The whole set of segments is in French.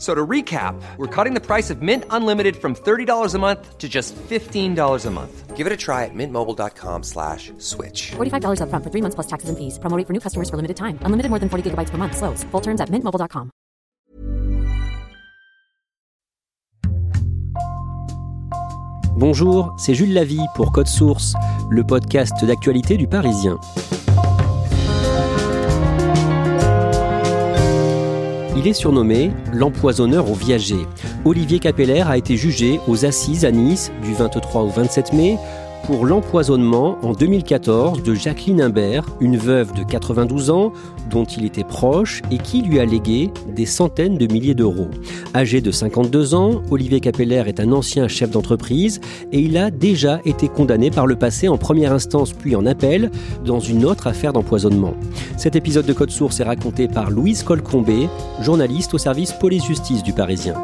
So to recap, we're cutting the price of Mint Unlimited from $30 a month to just $15 a month. Give it a try at mintmobile.com slash switch. $45 upfront for three months plus taxes and fees. Promo rate for new customers for limited time. Unlimited more than 40 gigabytes per month. Slows. Full terms at mintmobile.com. Bonjour, c'est Jules Lavie pour Code Source, le podcast d'actualité du Parisien. Il est surnommé l'empoisonneur au viager. Olivier Capeller a été jugé aux assises à Nice du 23 au 27 mai pour l'empoisonnement en 2014 de Jacqueline Imbert, une veuve de 92 ans dont il était proche et qui lui a légué des centaines de milliers d'euros. Âgé de 52 ans, Olivier Capeller est un ancien chef d'entreprise et il a déjà été condamné par le passé en première instance puis en appel dans une autre affaire d'empoisonnement. Cet épisode de Code Source est raconté par Louise Colcombé, journaliste au service police-justice du Parisien.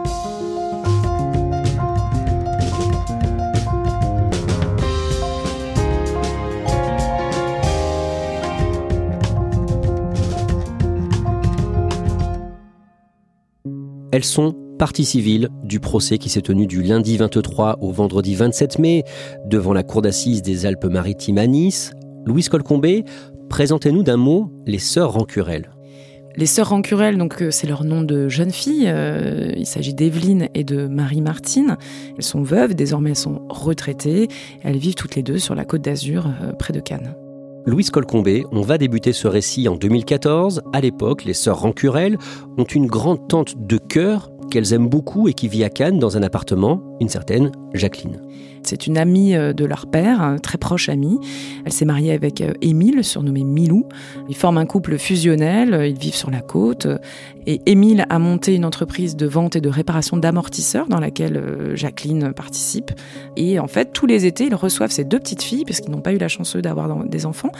Elles sont partie civile du procès qui s'est tenu du lundi 23 au vendredi 27 mai devant la cour d'assises des Alpes-Maritimes à Nice. Louise Colcombé, présentez-nous d'un mot les sœurs Rancurel. Les sœurs Rancurel, donc euh, c'est leur nom de jeune fille. Euh, il s'agit d'Evelyne et de Marie-Martine. Elles sont veuves, désormais elles sont retraitées. Elles vivent toutes les deux sur la côte d'Azur, euh, près de Cannes. Louise Colcombé, on va débuter ce récit en 2014. À l'époque, les sœurs Rancurel ont une grande tante de cœur qu'elles aiment beaucoup et qui vit à Cannes dans un appartement, une certaine Jacqueline. C'est une amie euh, de leur père, très proche amie. Elle s'est mariée avec euh, Émile, surnommé Milou. Ils forment un couple fusionnel, euh, ils vivent sur la côte. Et Émile a monté une entreprise de vente et de réparation d'amortisseurs dans laquelle Jacqueline participe. Et en fait, tous les étés, ils reçoivent ces deux petites filles, parce qu'ils n'ont pas eu la chance d'avoir des enfants.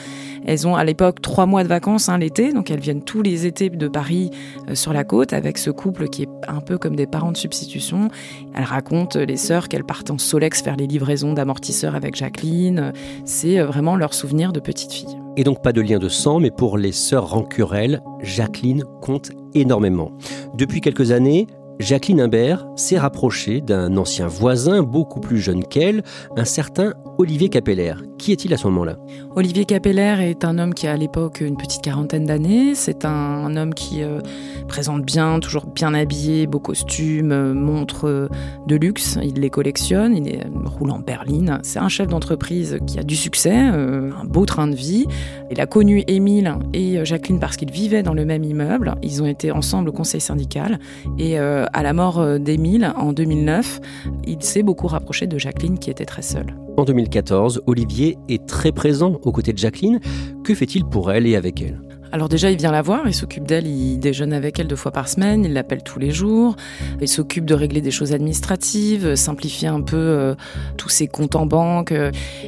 Elles ont à l'époque trois mois de vacances hein, l'été, donc elles viennent tous les étés de Paris sur la côte avec ce couple qui est un peu comme des parents de substitution. Elles racontent, les sœurs, qu'elles partent en Solex faire les livraison d'amortisseurs avec Jacqueline. C'est euh, vraiment leur souvenir de petite fille. Et donc pas de lien de sang, mais pour les sœurs Rancurel, Jacqueline compte énormément. Depuis quelques années, Jacqueline Imbert s'est rapprochée d'un ancien voisin beaucoup plus jeune qu'elle, un certain Olivier Capeller. Qui est-il à ce moment-là? Olivier Capeller est un homme qui a à l'époque une petite quarantaine d'années. C'est un, homme qui euh, présente bien, toujours bien habillé, beau costume, euh, montre euh, de luxe. Il les collectionne, il est, roule en berline. C'est un chef d'entreprise qui a du succès, un beau train de vie. Il a connu Émile et Jacqueline parce qu'ils vivaient dans le même immeuble. Ils ont été ensemble au conseil syndical. Et à la mort d'Émile en 2009, il s'est beaucoup rapproché de Jacqueline qui était très seule. En 2014, Olivier est très présent aux côtés de Jacqueline. Que fait-il pour elle et avec elle? Alors déjà, il vient la voir, il s'occupe d'elle, il déjeune avec elle deux fois par semaine, il l'appelle tous les jours, il s'occupe de régler des choses administratives, simplifier un peu euh, tous ses comptes en banque.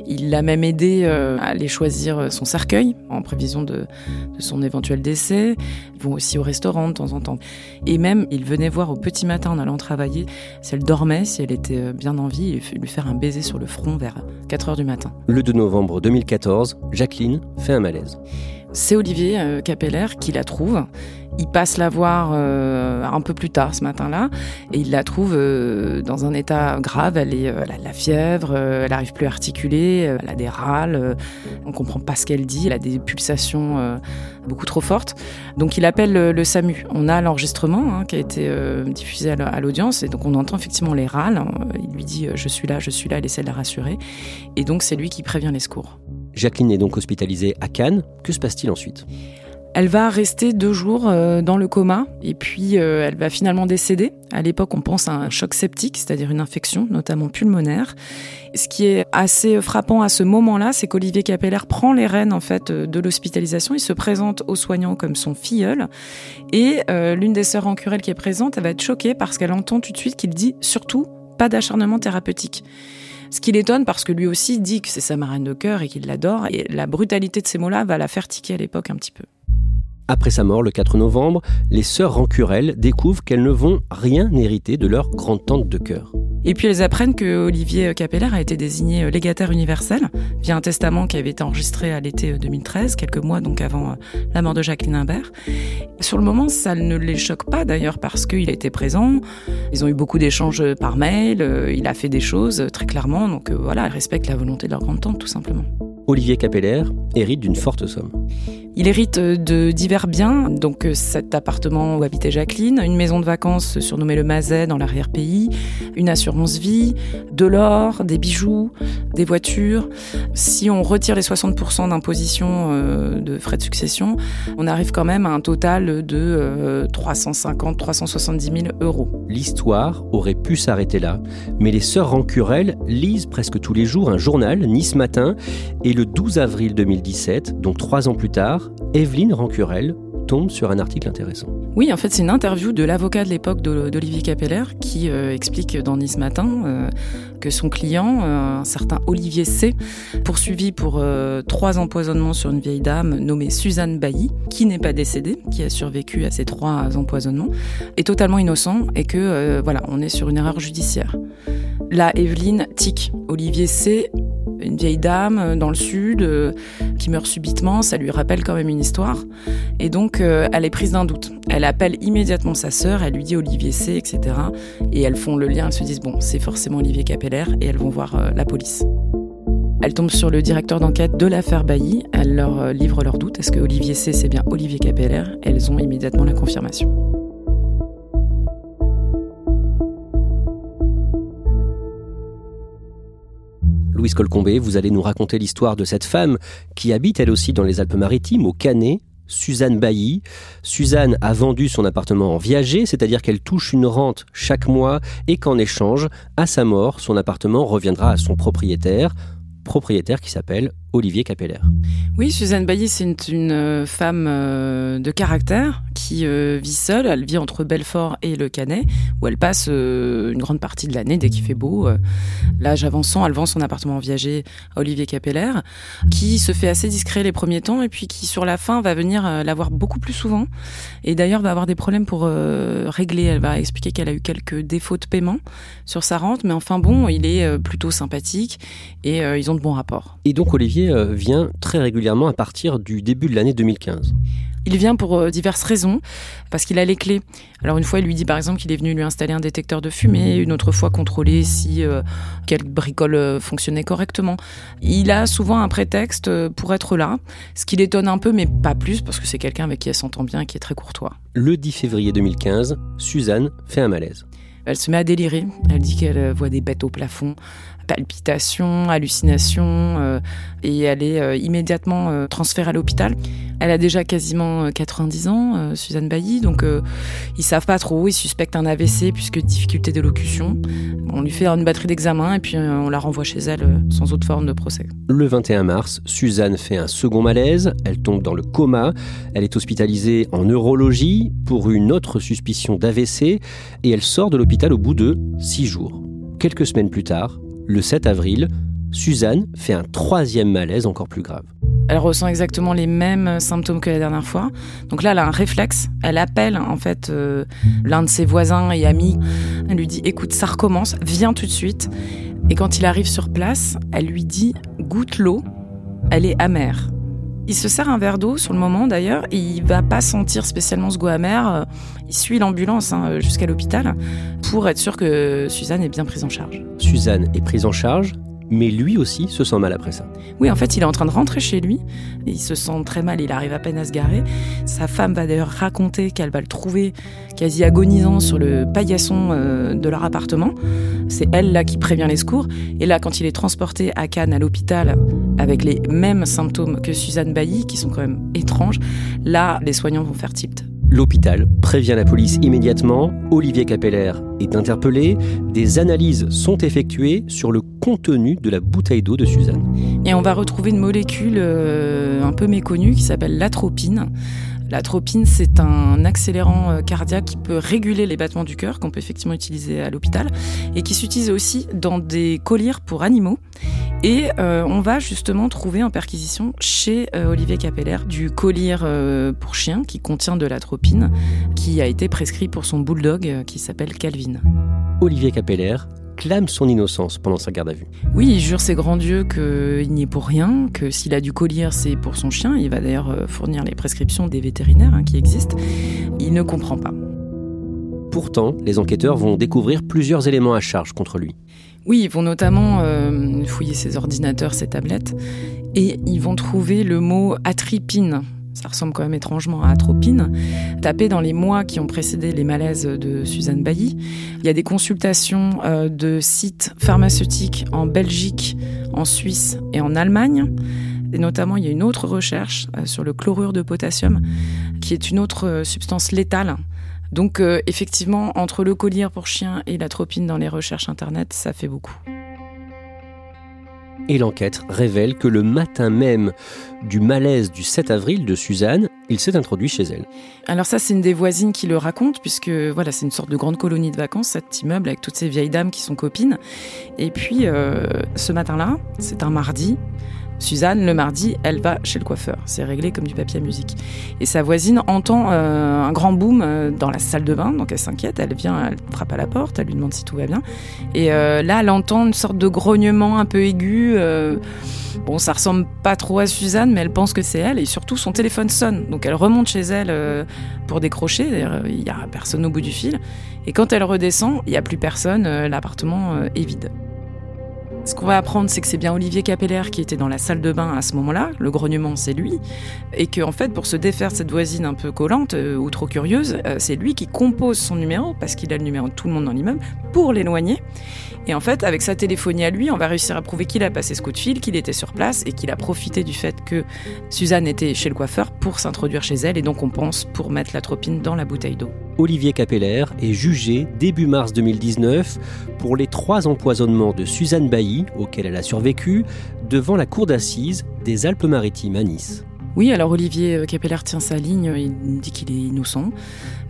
Il l'a même aidé euh, à aller choisir son cercueil en prévision de, son éventuel décès. Ils vont aussi au restaurant de temps en temps. Et même, il venait voir au petit matin en allant travailler si elle dormait, si elle était euh, bien en vie, et lui faire un baiser sur le front vers 4 heures du matin. Le 2 novembre 2014, Jacqueline fait un malaise. C'est Olivier euh, Capeller qui la trouve. Il passe la voir euh, un peu plus tard ce matin-là et il la trouve euh, dans un état grave. Elle, est, elle a de la fièvre, elle n'arrive plus à articuler, elle a des râles, on comprend pas ce qu'elle dit, elle a des pulsations beaucoup trop fortes. Donc il appelle le, SAMU. On a l'enregistrement hein, qui a été diffusé à l'audience et donc on entend effectivement les râles. Il lui dit je suis là, je suis là, il essaie de la rassurer. Et donc c'est lui qui prévient les secours. Jacqueline est donc hospitalisée à Cannes. Que se passe-t-il ensuite? Elle va rester deux jours euh, dans le coma et puis euh, elle va finalement décéder. À l'époque, on pense à un choc septique, c'est-à-dire une infection, notamment pulmonaire. Ce qui est assez frappant à ce moment-là, c'est qu'Olivier Capeller prend les rênes en fait de l'hospitalisation. Il se présente aux soignants comme son filleul et l'une des sœurs en querelle qui est présente, elle va être choquée parce qu'elle entend tout de suite qu'il dit surtout pas d'acharnement thérapeutique. Ce qui l'étonne parce que lui aussi dit que c'est sa marraine de cœur et qu'il l'adore. Et la brutalité de ces mots-là va la faire tiquer à l'époque un petit peu. Après sa mort, le 4 novembre, les sœurs Rancurel découvrent qu'elles ne vont rien hériter de leur grande-tante de cœur. Et puis elles apprennent que Olivier Capeller a été désigné légataire universel via un testament qui avait été enregistré à l'été 2013, quelques mois donc avant euh, la mort de Jacqueline Imbert. Sur le moment, ça ne les choque pas d'ailleurs parce qu'il a été présent. Ils ont eu beaucoup d'échanges par mail, euh, il a fait des choses très clairement, donc euh, voilà, ils respectent la volonté de leur grande-tante tout simplement. Olivier Capeller hérite d'une forte somme. Il hérite de divers biens, donc euh, cet appartement où habitait Jacqueline, une maison de vacances surnommée le Mazet dans l'arrière-pays, une assurance vie, de l'or, des bijoux, des voitures. Si on retire les 60% d'imposition euh, de frais de succession, on arrive quand même à un total de 350, 370 000 euros. L'histoire aurait pu s'arrêter là, mais les sœurs Rancurel lisent presque tous les jours un journal, Nice Matin, et le 12 avril 2017, donc trois ans plus tard, Evelyne Rancurel tombe sur un article intéressant. Oui, en fait, c'est une interview de l'avocat de l'époque d'Olivier Capeller qui euh, explique dans Nice Matin euh, que son client, euh, un certain Olivier C, poursuivi pour trois empoisonnements sur une vieille dame nommée Suzanne Bailly, qui n'est pas décédée, qui a survécu à ces trois empoisonnements, est totalement innocent et que voilà, on est sur une erreur judiciaire. Là, Evelyne tic. Olivier C une vieille dame euh, dans le sud euh, qui meurt subitement, ça lui rappelle quand même une histoire. Et donc, euh, elle est prise d'un doute. Elle appelle immédiatement sa sœur, elle lui dit Olivier C, etc. Et elles font le lien, elles se disent, bon, c'est forcément Olivier Capeller, et elles vont voir la police. Elle tombe sur le directeur d'enquête de l'affaire Bailly, elle leur livre leur doute, est-ce que Olivier C, c'est bien Olivier Capeller Elles ont immédiatement la confirmation. Colcombé, vous allez nous raconter l'histoire de cette femme qui habite elle aussi dans les Alpes-Maritimes, au Canet, Suzanne Bailly. Suzanne a vendu son appartement en viager, c'est-à-dire qu'elle touche une rente chaque mois et qu'en échange, à sa mort, son appartement reviendra à son propriétaire, propriétaire qui s'appelle Olivier Capeller. Oui, Suzanne Bailly, c'est une, euh, femme euh, de caractère qui euh, vit seule. Elle vit entre Belfort et le Canet, où elle passe une grande partie de l'année dès qu'il fait beau. L'âge avançant, elle vend son appartement en viager à Olivier Capeller, qui se fait assez discret les premiers temps et puis qui, sur la fin, va venir la voir beaucoup plus souvent. Et d'ailleurs, va avoir des problèmes pour régler. Elle va expliquer qu'elle a eu quelques défauts de paiement sur sa rente, mais enfin bon, il est plutôt sympathique et ils ont de bons rapports. Et donc, Olivier euh, vient très régulièrement à partir du début de l'année 2015. Il vient pour euh, diverses raisons, parce qu'il a les clés. Alors une fois, il lui dit par exemple qu'il est venu lui installer un détecteur de fumée, une autre fois contrôler si euh, quelques bricoles fonctionnaient correctement. Il a souvent un prétexte pour être là, ce qui l'étonne un peu, mais pas plus, parce que c'est quelqu'un avec qui elle s'entend bien et qui est très courtois. Le 10 février 2015, Suzanne fait un malaise. Elle se met à délirer. Elle dit qu'elle voit des bêtes au plafond palpitations, hallucinations, euh, et elle est euh, immédiatement euh, transférée à l'hôpital. Elle a déjà quasiment 90 ans, Suzanne Bailly, donc ils savent pas trop, ils suspectent un AVC puisque difficulté d'élocution. On lui fait une batterie d'examen et puis on la renvoie chez elle sans autre forme de procès. Le 21 mars, Suzanne fait un second malaise, elle tombe dans le coma, elle est hospitalisée en neurologie pour une autre suspicion d'AVC et elle sort de l'hôpital au bout de six jours. Quelques semaines plus tard, le 7 avril, Suzanne fait un troisième malaise encore plus grave. Elle ressent exactement les mêmes symptômes que la dernière fois. Donc là, elle a un réflexe. Elle appelle en fait euh, l'un de ses voisins et amis. Elle lui dit "Écoute, ça recommence. Viens tout de suite." Et quand il arrive sur place, elle lui dit "Goûte l'eau. Elle est amère." Il se sert un verre d'eau sur le moment d'ailleurs et il va pas sentir spécialement ce goût amer. Il suit l'ambulance hein, jusqu'à l'hôpital pour être sûr que Suzanne est bien prise en charge. Suzanne est prise en charge, mais lui aussi se sent mal après ça. Oui, en fait, il est en train de rentrer chez lui. Il se sent très mal, il arrive à peine à se garer. Sa femme va d'ailleurs raconter qu'elle va le trouver quasi agonisant sur le paillasson euh, de leur appartement. C'est elle là qui prévient les secours. Et là, quand il est transporté à Cannes à l'hôpital avec les mêmes symptômes que Suzanne Bailly, qui sont quand même étranges, là, les soignants vont faire tilt. L'hôpital prévient la police immédiatement, Olivier Capeller est interpellé, des analyses sont effectuées sur le contenu de la bouteille d'eau de Suzanne. Et on va retrouver une molécule euh, un peu méconnue qui s'appelle l'atropine. L'atropine, c'est un accélérant euh, cardiaque qui peut réguler les battements du cœur, qu'on peut effectivement utiliser à l'hôpital, et qui s'utilise aussi dans des colliers pour animaux. Et euh, on va justement trouver en perquisition chez euh, Olivier Capeller du collier pour chien qui contient de l'atropine, qui a été prescrit pour son bulldog qui s'appelle Calvin. Olivier Capeller clame son innocence pendant sa garde à vue. Oui, il jure ses grands dieux qu'il n'y est pour rien, que s'il a du collier, c'est pour son chien. Il va d'ailleurs euh, fournir les prescriptions des vétérinaires hein, qui existent. Il ne comprend pas. Pourtant, les enquêteurs vont découvrir plusieurs éléments à charge contre lui. Oui, ils vont notamment euh, fouiller ses ordinateurs, ses tablettes, et ils vont trouver le mot atripine ça ressemble quand même étrangement à atropine, tapé dans les mois qui ont précédé les malaises de Suzanne Bailly. Il y a des consultations euh, de sites pharmaceutiques en Belgique, en Suisse et en Allemagne. Et notamment, il y a une autre recherche euh, sur le chlorure de potassium, qui est une autre euh, substance létale. Donc, effectivement, entre le collier pour chien et l'atropine dans les recherches Internet, ça fait beaucoup et l'enquête révèle que le matin même du malaise du 7 avril de Suzanne, il s'est introduit chez elle. Alors ça, c'est une des voisines qui le raconte, puisque voilà, c'est une sorte de grande colonie de vacances, cet immeuble avec toutes ces vieilles dames qui sont copines. Et puis, euh, ce matin-là, c'est un mardi, Suzanne, le mardi, elle va chez le coiffeur. C'est réglé comme du papier à musique. Et sa voisine entend euh, un grand boom euh, dans la salle de bain, donc elle s'inquiète, elle vient, elle frappe à la porte, elle lui demande si tout va bien. Et là, elle entend une sorte de grognement un peu aigu. Bon, ça ressemble pas trop à Suzanne, mais elle pense que c'est elle. Et surtout, son téléphone sonne. Donc elle remonte chez elle pour décrocher. Il y a personne au bout du fil. Et quand elle redescend, il y a plus personne. L'appartement est vide. Ce qu'on va apprendre, c'est que c'est bien Olivier Capeller qui était dans la salle de bain à ce moment-là. Le grognement, c'est lui. Et qu'en en fait, pour se défaire de cette voisine un peu collante euh, ou trop curieuse, euh, c'est lui qui compose son numéro, parce qu'il a le numéro de tout le monde dans l'immeuble, pour l'éloigner. Et en fait, avec sa téléphonie à lui, on va réussir à prouver qu'il a passé ce coup de fil, qu'il était sur place et qu'il a profité du fait que Suzanne était chez le coiffeur pour s'introduire chez elle. Et donc, on pense pour mettre la tropine dans la bouteille d'eau. Olivier Capeller est jugé début mars 2019 pour les trois empoisonnements de Suzanne Bailly, auxquels elle a survécu, devant la cour d'assises des Alpes-Maritimes à Nice. Oui, alors Olivier Capeller tient sa ligne, il dit qu'il est innocent.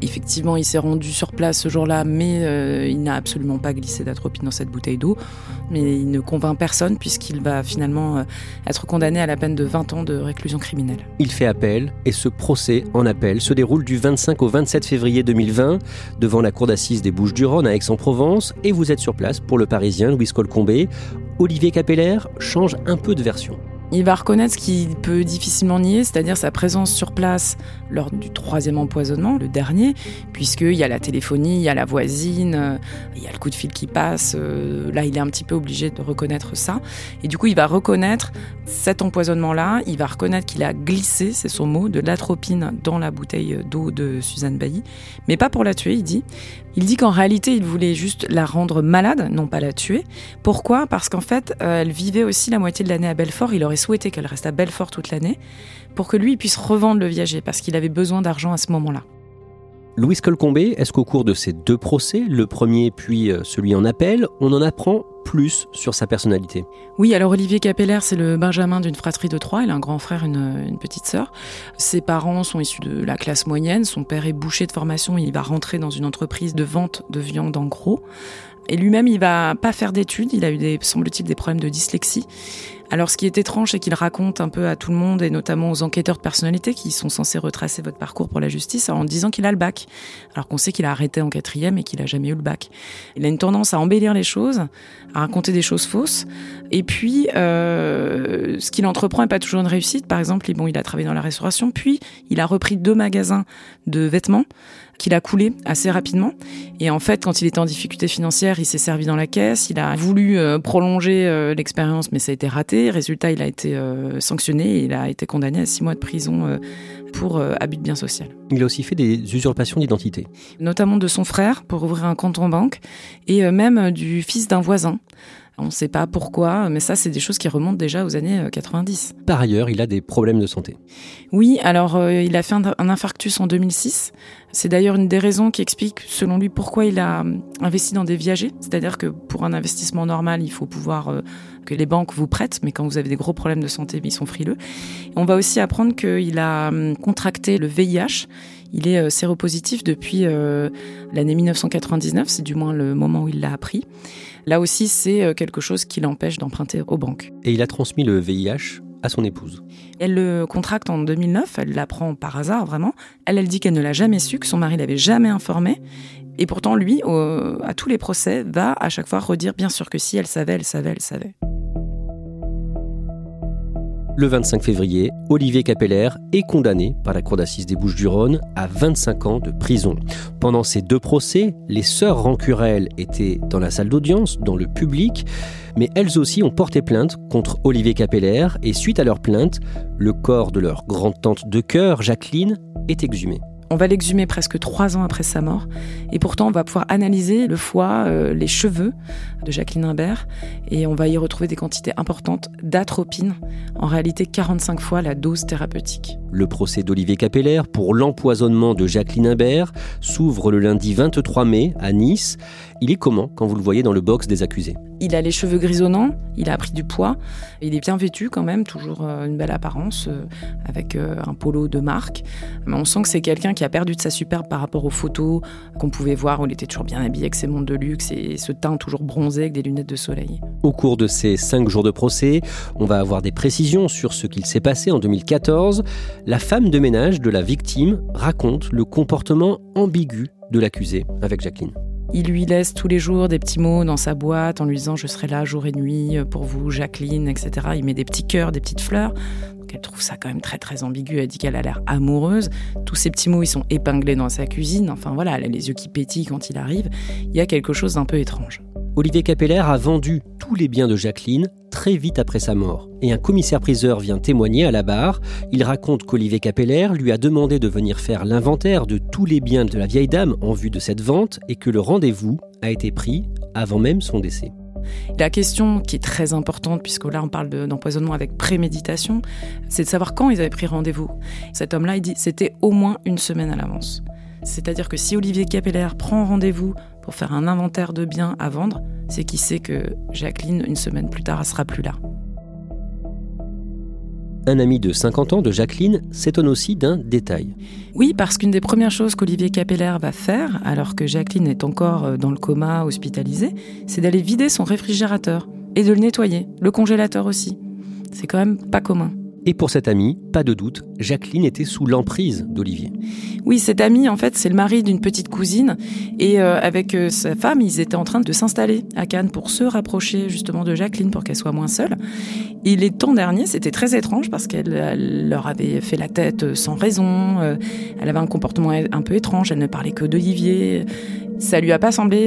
Effectivement, il s'est rendu sur place ce jour-là, mais euh, il n'a absolument pas glissé d'atropine dans cette bouteille d'eau. Mais il ne convainc personne puisqu'il va finalement euh, être condamné à la peine de 20 ans de réclusion criminelle. Il fait appel et ce procès en appel se déroule du 25 au 27 février 2020 devant la cour d'assises des Bouches-du-Rhône à Aix-en-Provence et vous êtes sur place pour le Parisien Louis Colcombé. Olivier Capeller change un peu de version. Il va reconnaître ce qu'il peut difficilement nier, c'est-à-dire sa présence sur place lors du troisième empoisonnement, le dernier, puisqu'il y a la téléphonie, il y a la voisine, euh, il y a le coup de fil qui passe. Euh, là, il est un petit peu obligé de reconnaître ça. Et du coup, il va reconnaître cet empoisonnement-là, il va reconnaître qu'il a glissé, c'est son mot, de l'atropine dans la bouteille d'eau de Suzanne Bailly, mais pas pour la tuer, il dit, il dit qu'en réalité, il voulait juste la rendre malade, non pas la tuer. Pourquoi? Parce qu'en fait, euh, elle vivait aussi la moitié de l'année à Belfort. Il aurait souhaité qu'elle reste à Belfort toute l'année pour que lui puisse revendre le viager parce qu'il avait besoin d'argent à ce moment-là. Louis Colcombé, est-ce qu'au cours de ces deux procès, le premier puis euh, celui en appel, on en apprend plus sur sa personnalité Oui, alors Olivier Capeller, c'est le benjamin d'une fratrie de trois. Il a un grand frère, une, une petite sœur. Ses parents sont issus de la classe moyenne. Son père est boucher de formation. Il va rentrer dans une entreprise de vente de viande en gros. Et lui-même, il va pas faire d'études. Il a eu, semble-t-il, des problèmes de dyslexie. Alors, ce qui est étrange, c'est qu'il raconte un peu à tout le monde, et notamment aux enquêteurs de personnalité qui sont censés retracer votre parcours pour la justice, en disant qu'il a le bac. Alors qu'on sait qu'il a arrêté en quatrième et qu'il a jamais eu le bac. Il a une tendance à embellir les choses, à raconter des choses fausses. Et puis, euh, ce qu'il entreprend n'est pas toujours une réussite. Par exemple, bon, il a travaillé dans la restauration, puis il a repris deux magasins de vêtements qu'il a coulé assez rapidement. Et en fait, quand il était en difficulté financière, il s'est servi dans la caisse. Il a voulu euh, prolonger euh, l'expérience, mais ça a été raté. Résultat, il a été euh, sanctionné et il a été condamné à six mois de prison pour abus de biens social. Il a aussi fait des usurpations d'identité. Notamment de son frère pour ouvrir un compte en banque et même du fils d'un voisin. On ne sait pas pourquoi, mais ça, c'est des choses qui remontent déjà aux années 90. Euh, Par ailleurs, il a des problèmes de santé. Oui, alors euh, il a fait un, infarctus en 2006. C'est d'ailleurs une des raisons qui explique, selon lui, pourquoi il a euh, investi dans des viagers. C'est-à-dire que pour un investissement normal, il faut pouvoir que les banques vous prêtent, mais quand vous avez des gros problèmes de santé, ils sont frileux. On va aussi apprendre qu'il a contracté le VIH. Il est séropositif depuis l'année 1999, c'est du moins le moment où il l'a appris. Là aussi, c'est euh, quelque chose qui l'empêche d'emprunter aux banques. Et il a transmis le VIH à son épouse. Elle le contracte en 2009, elle l'apprend par hasard vraiment. Elle, elle dit qu'elle ne l'a jamais su, que son mari l'avait jamais informé. Et pourtant, lui, à tous les procès, va à chaque fois redire bien sûr que si, elle savait, elle savait, elle savait. Le 25 février, Olivier Capeller est condamné par la Cour d'assises des Bouches-du-Rhône à 25 ans de prison. Pendant ces deux procès, les sœurs Rancurel étaient dans la salle d'audience, dans le public, mais elles aussi ont porté plainte contre Olivier Capeller et suite à leur plainte, le corps de leur grande-tante de cœur, Jacqueline, est exhumé. On va l'exhumer presque trois ans après sa mort. Et pourtant, on va pouvoir analyser le foie, euh, les cheveux de Jacqueline Imbert. Et on va y retrouver des quantités importantes d'atropine. En réalité, 45 fois la dose thérapeutique. Le procès d'Olivier Capeller pour l'empoisonnement de Jacqueline Imbert s'ouvre le lundi 23 mai à Nice. Il est comment quand vous le voyez dans le box des accusés il a les cheveux grisonnants, il a pris du poids, il est bien vêtu quand même, toujours euh, une belle apparence, euh, avec euh, un polo de marque. Mais on sent que c'est quelqu'un qui a perdu de sa superbe par rapport aux photos qu'on pouvait voir où il était toujours bien habillé avec ses montres de luxe et ce teint toujours bronzé avec des lunettes de soleil. Au cours de ces cinq jours de procès, on va avoir des précisions sur ce qu'il s'est passé en 2014. La femme de ménage de la victime raconte le comportement ambigu de l'accusé avec Jacqueline. Il lui laisse tous les jours des petits mots dans sa boîte en lui disant je serai là jour et nuit pour vous, Jacqueline, etc. Il met des petits cœurs, des petites fleurs. Donc elle trouve ça quand même très très ambigu. Elle dit qu'elle a l'air amoureuse. Tous ces petits mots, ils sont épinglés dans sa cuisine. Enfin voilà, elle a les yeux qui pétillent quand il arrive. Il y a quelque chose d'un peu étrange. Olivier Capeller a vendu tous les biens de Jacqueline très vite après sa mort. Et un commissaire-priseur vient témoigner à la barre. Il raconte qu'Olivier Capeller lui a demandé de venir faire l'inventaire de tous les biens de la vieille dame en vue de cette vente et que le rendez-vous a été pris avant même son décès. La question qui est très importante, puisque là on parle d'empoisonnement avec préméditation, c'est de savoir quand ils avaient pris rendez-vous. Cet homme-là, il dit c'était au moins une semaine à l'avance. C'est-à-dire que si Olivier Capeller prend rendez-vous pour faire un inventaire de biens à vendre, c'est qu'il sait que Jacqueline, une semaine plus tard, ne sera plus là. Un ami de 50 ans de Jacqueline s'étonne aussi d'un détail. Oui, parce qu'une des premières choses qu'Olivier Capeller va faire, alors que Jacqueline est encore euh, dans le coma, hospitalisée, c'est d'aller vider son réfrigérateur et de le nettoyer, le congélateur aussi. C'est quand même pas commun. Et pour cet ami, pas de doute, Jacqueline était sous l'emprise d'Olivier. Oui, cet ami, en fait, c'est le mari d'une petite cousine. Et euh, avec euh, sa femme, ils étaient en train de s'installer à Cannes pour se rapprocher justement de Jacqueline pour qu'elle soit moins seule. Et les temps derniers, c'était très étrange parce qu'elle leur avait fait la tête euh, sans raison. elle avait un comportement un peu étrange. Elle ne parlait que d'Olivier. Ça lui a pas semblé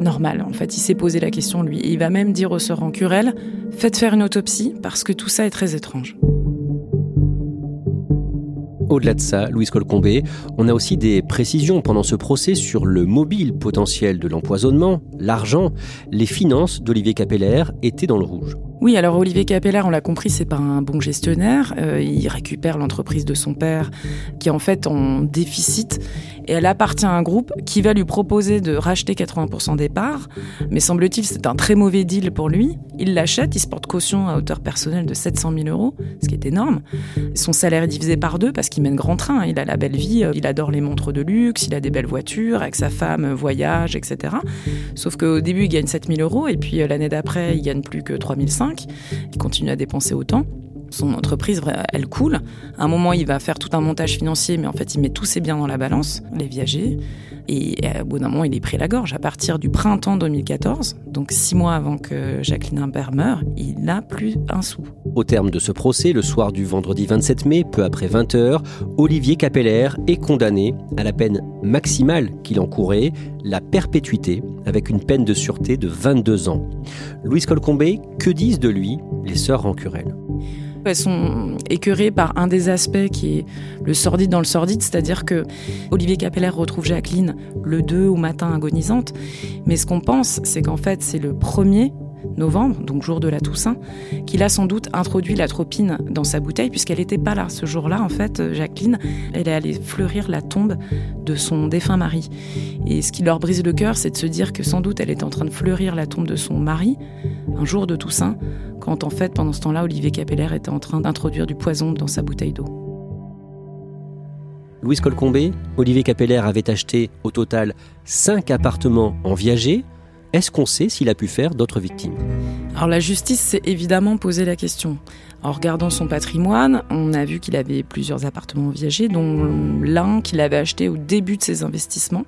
normal. En fait, il s'est posé la question lui. il va même dire au sœurs en querelle faites faire une autopsie parce que tout ça est très étrange. Au-delà de ça, Louise Colcombé, on a aussi des précisions pendant ce procès sur le mobile potentiel de l'empoisonnement, l'argent, les finances d'Olivier Capeller étaient dans le rouge. Oui, alors Olivier Capeller, on l'a compris, c'est pas un bon gestionnaire. Euh, il récupère l'entreprise de son père, qui est en fait en déficit, et elle appartient à un groupe qui va lui proposer de racheter 80% des parts. Mais semble-t-il, c'est un très mauvais deal pour lui. Il l'achète, il se porte caution à hauteur personnelle de 700 000 euros, ce qui est énorme. Son salaire est divisé par deux parce qu'il mène grand train. Il a la belle vie, il adore les montres de luxe, il a des belles voitures, avec sa femme, voyage, etc. Sauf qu'au début, il gagne 7 000 euros, et puis euh, l'année d'après, il gagne plus que 3 500. Il continue à dépenser autant. Son entreprise, elle coule. À un moment, il va faire tout un montage financier, mais en fait, il met tous ses biens dans la balance, les viagers. Et au bout d'un moment, il est pris la gorge. À partir du printemps 2014, donc six mois avant que Jacqueline Imbert meure, il n'a plus un sou. Au terme de ce procès, le soir du vendredi 27 mai, peu après 20h, Olivier Capeller est condamné à la peine maximale qu'il encourait, la perpétuité, avec une peine de sûreté de 22 ans. Louise Colcombé, que disent de lui les sœurs Rancurel elles sont écœurées par un des aspects qui est le sordide dans le sordide, c'est-à-dire que Olivier Capeller retrouve Jacqueline le 2 au matin agonisante, mais ce qu'on pense, c'est qu'en fait c'est le premier novembre, donc jour de la Toussaint, qu'il a sans doute introduit la tropine dans sa bouteille, puisqu'elle n'était pas là. Ce jour-là, en fait, Jacqueline, elle est allée fleurir la tombe de son défunt mari. Et ce qui leur brise le cœur, c'est de se dire que sans doute elle était en train de fleurir la tombe de son mari, un jour de Toussaint, quand en fait, pendant ce temps-là, Olivier Capeller était en train d'introduire du poison dans sa bouteille d'eau. Louise Colcombé, Olivier Capeller avait acheté au total 5 appartements en viager, est-ce qu'on sait s'il a pu faire d'autres victimes? Alors la justice s'est évidemment posé la question. En regardant son patrimoine, on a vu qu'il avait plusieurs appartements viagers, dont l'un qu'il avait acheté au début de ses investissements,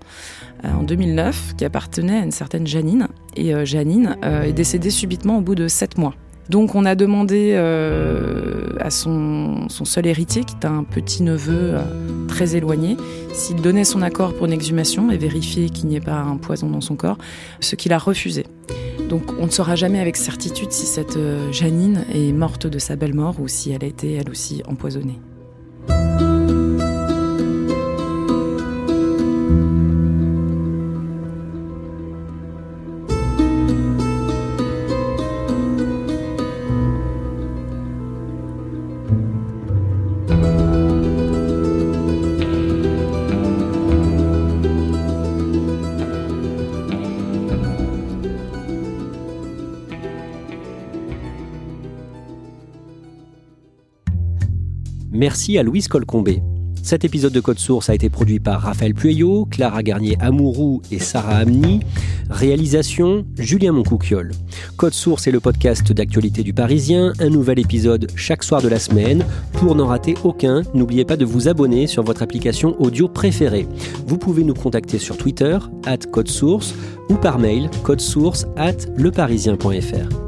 euh, en 2009, qui appartenait à une certaine Janine. Et euh, Janine euh, est décédée subitement au bout de sept mois. Donc on a demandé euh, à son, seul héritier, qui est un petit neveu euh, très éloigné, s'il donnait son accord pour une exhumation et vérifier qu'il n'y ait pas un poison dans son corps, ce qu'il a refusé. Donc on ne saura jamais avec certitude si cette euh, Janine est morte de sa belle mort ou si elle a été elle aussi empoisonnée. Merci à Louise Colcombé. Cet épisode de Code Source a été produit par Raphaël Pueyo, Clara Garnier-Amouroux et Sarah Amni. Réalisation Julien Moncouquiole. Code Source est le podcast d'actualité du Parisien, un nouvel épisode chaque soir de la semaine. Pour n'en rater aucun, n'oubliez pas de vous abonner sur votre application audio préférée. Vous pouvez nous contacter sur Twitter, at Code Source, ou par mail, codesource at leparisien.fr.